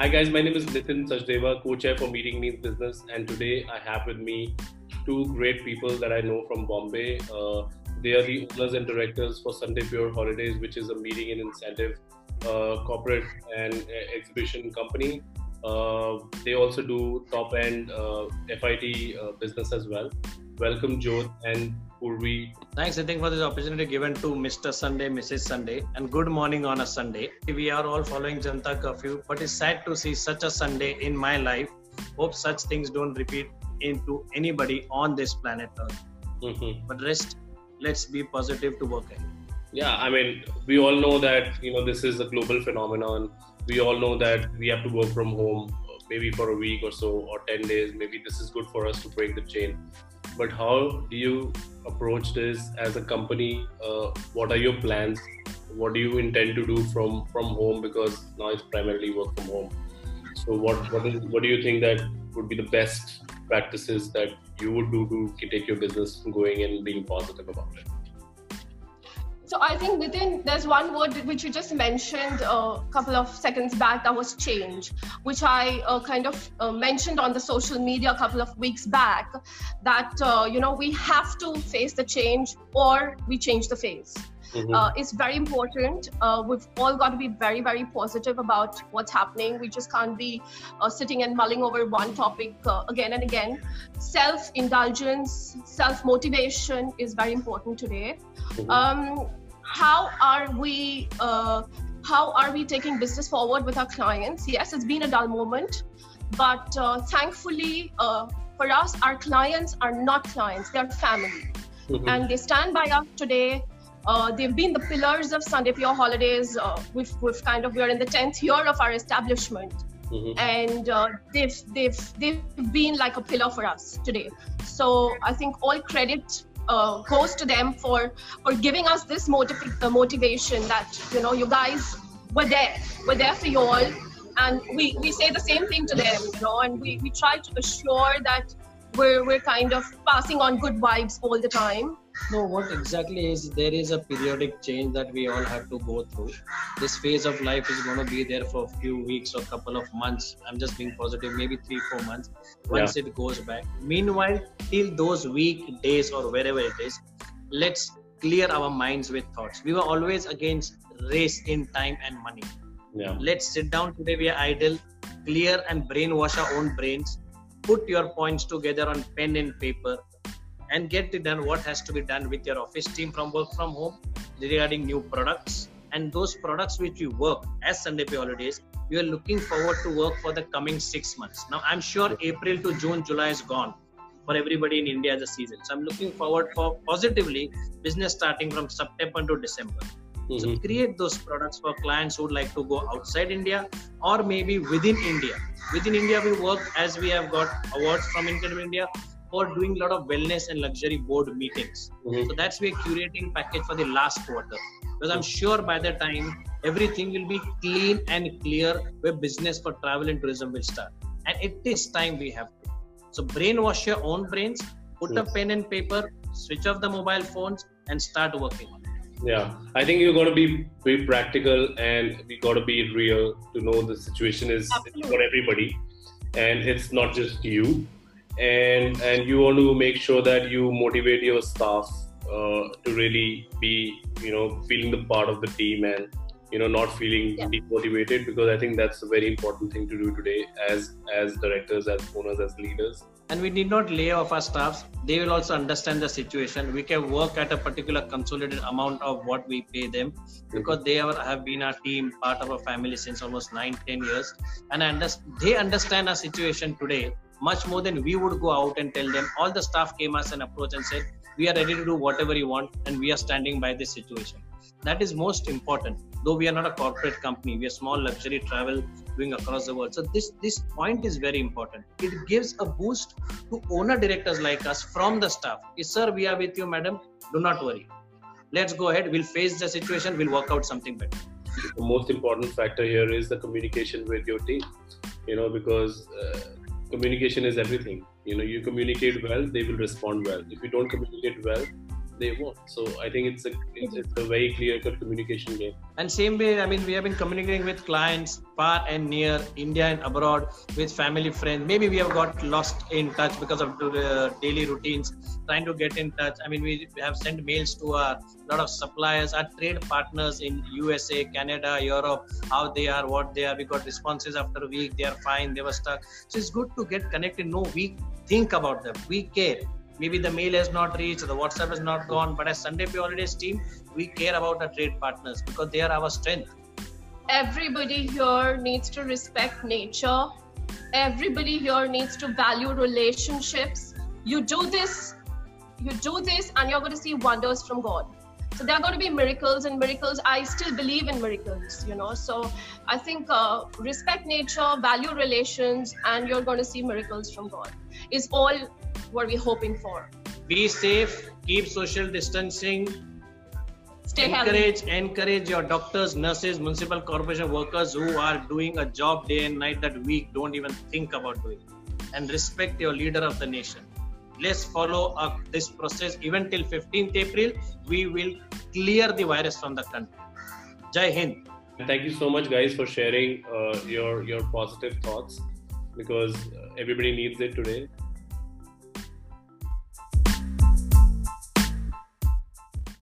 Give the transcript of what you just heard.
Hi guys, my name is Nitin Sachdeva, co-chair for Meeting Means Business, and today I have with me two great people that I know from Bombay. Uh, they are the owners and directors for Sunday Pure Holidays, which is a meeting and incentive uh, corporate and uh, exhibition company. Uh, they also do top end uh, FIT uh, business as well. Welcome, Jodh and Purvi. Thanks, I think, for this opportunity given to Mr. Sunday, Mrs. Sunday, and good morning on a Sunday. We are all following Janta curfew, but it's sad to see such a Sunday in my life. Hope such things don't repeat into anybody on this planet Earth. Mm-hmm. But rest, let's be positive to work ahead. Yeah, I mean, we all know that you know this is a global phenomenon. We all know that we have to work from home, maybe for a week or so, or ten days. Maybe this is good for us to break the chain. But how do you approach this as a company? Uh, what are your plans? What do you intend to do from from home? Because now it's primarily work from home. So what what is what do you think that would be the best practices that you would do to take your business going and being positive about it? So I think Nitin, there's one word which you just mentioned a couple of seconds back that was change, which I uh, kind of uh, mentioned on the social media a couple of weeks back. That uh, you know we have to face the change or we change the face. Mm-hmm. Uh, it's very important. Uh, we've all got to be very, very positive about what's happening. We just can't be uh, sitting and mulling over one topic uh, again and again. Self indulgence, self motivation is very important today. Mm-hmm. Um, how are we? Uh, how are we taking business forward with our clients? Yes, it's been a dull moment, but uh, thankfully for us, our clients are not clients; they are family. Mm-hmm. and they stand by us today uh, they've been the pillars of Sunday Pure Holidays. Uh, we've, we've kind of we're in the tenth year of our establishment, mm-hmm. and uh, they've they've they've been like a pillar for us today. So I think all credit uh, goes to them for for giving us this motiv- motivation that you know you guys were there, we're there for you all, and we we say the same thing to them, you know, and we we try to assure that we're we're kind of passing on good vibes all the time no what exactly is there is a periodic change that we all have to go through. This phase of life is going to be there for a few weeks or couple of months. I'm just being positive maybe three four months once yeah. it goes back. Meanwhile till those week days or wherever it is let's clear our minds with thoughts. We were always against race in time and money. Yeah. let's sit down today we are idle clear and brainwash our own brains. Put your points together on pen and paper and get it done what has to be done with your office team from work from home regarding new products and those products which you work as Sunday Pay Holidays, you are looking forward to work for the coming six months. Now, I'm sure April to June, July is gone for everybody in India as a season. So I'm looking forward for positively business starting from September to December. Mm-hmm. So create those products for clients who would like to go outside India or maybe within India. Within India, we work as we have got awards from Incredible India for doing a lot of wellness and luxury board meetings. Mm-hmm. So that's we're curating package for the last quarter. Because I'm sure by the time everything will be clean and clear where business for travel and tourism will start. And it is time we have to. So brainwash your own brains, put a pen and paper, switch off the mobile phones and start working on it. Yeah, I think you've got to be very practical and we got to be real to know the situation is Absolutely. for everybody and it's not just you and and you want to make sure that you motivate your staff uh, to really be you know feeling the part of the team and you know not feeling yeah. demotivated because i think that's a very important thing to do today as as directors as owners as leaders. And we need not lay off our staffs. They will also understand the situation. We can work at a particular consolidated amount of what we pay them because they are, have been our team part of our family since almost 9 10 years. And understand, they understand our situation today much more than we would go out and tell them. All the staff came us and approached and said, "We are ready to do whatever you want, and we are standing by this situation." That is most important. Though we are not a corporate company, we are small luxury travel doing across the world. So this this point is very important. It gives a boost to owner directors like us from the staff. Yes, sir, we are with you, madam. Do not worry. Let's go ahead. We'll face the situation. We'll work out something better. The most important factor here is the communication with your team. You know, because uh, communication is everything. You know you communicate well they will respond well. If you don't communicate well they won't. So I think it's a it's, it's a very clear cut communication game. And same way, I mean, we have been communicating with clients far and near, India and abroad, with family friends. Maybe we have got lost in touch because of the uh, daily routines, trying to get in touch. I mean, we have sent mails to a lot of suppliers, our trade partners in USA, Canada, Europe, how they are, what they are. We got responses after a week. They are fine. They were stuck. So it's good to get connected. No, we think about them. We care maybe the mail has not reached, the WhatsApp has not gone, but as Sunday Pay Holidays team, we care about our trade partners because they are our strength. Everybody here needs to respect nature. Everybody here needs to value relationships. You do this, you do this, and you're going to see wonders from God. So there are going to be miracles and miracles. I still believe in miracles, you know. So I think uh, respect nature, value relations, and you're going to see miracles from God. Is all what we're hoping for. Be safe, keep social distancing. Stay encourage, healthy. encourage your doctors, nurses, municipal corporation workers who are doing a job day and night that we don't even think about doing. And respect your leader of the nation. Let's follow up this process. Even till 15th April, we will clear the virus from the country. Jai Hind. Thank you so much, guys, for sharing uh, your your positive thoughts because everybody needs it today.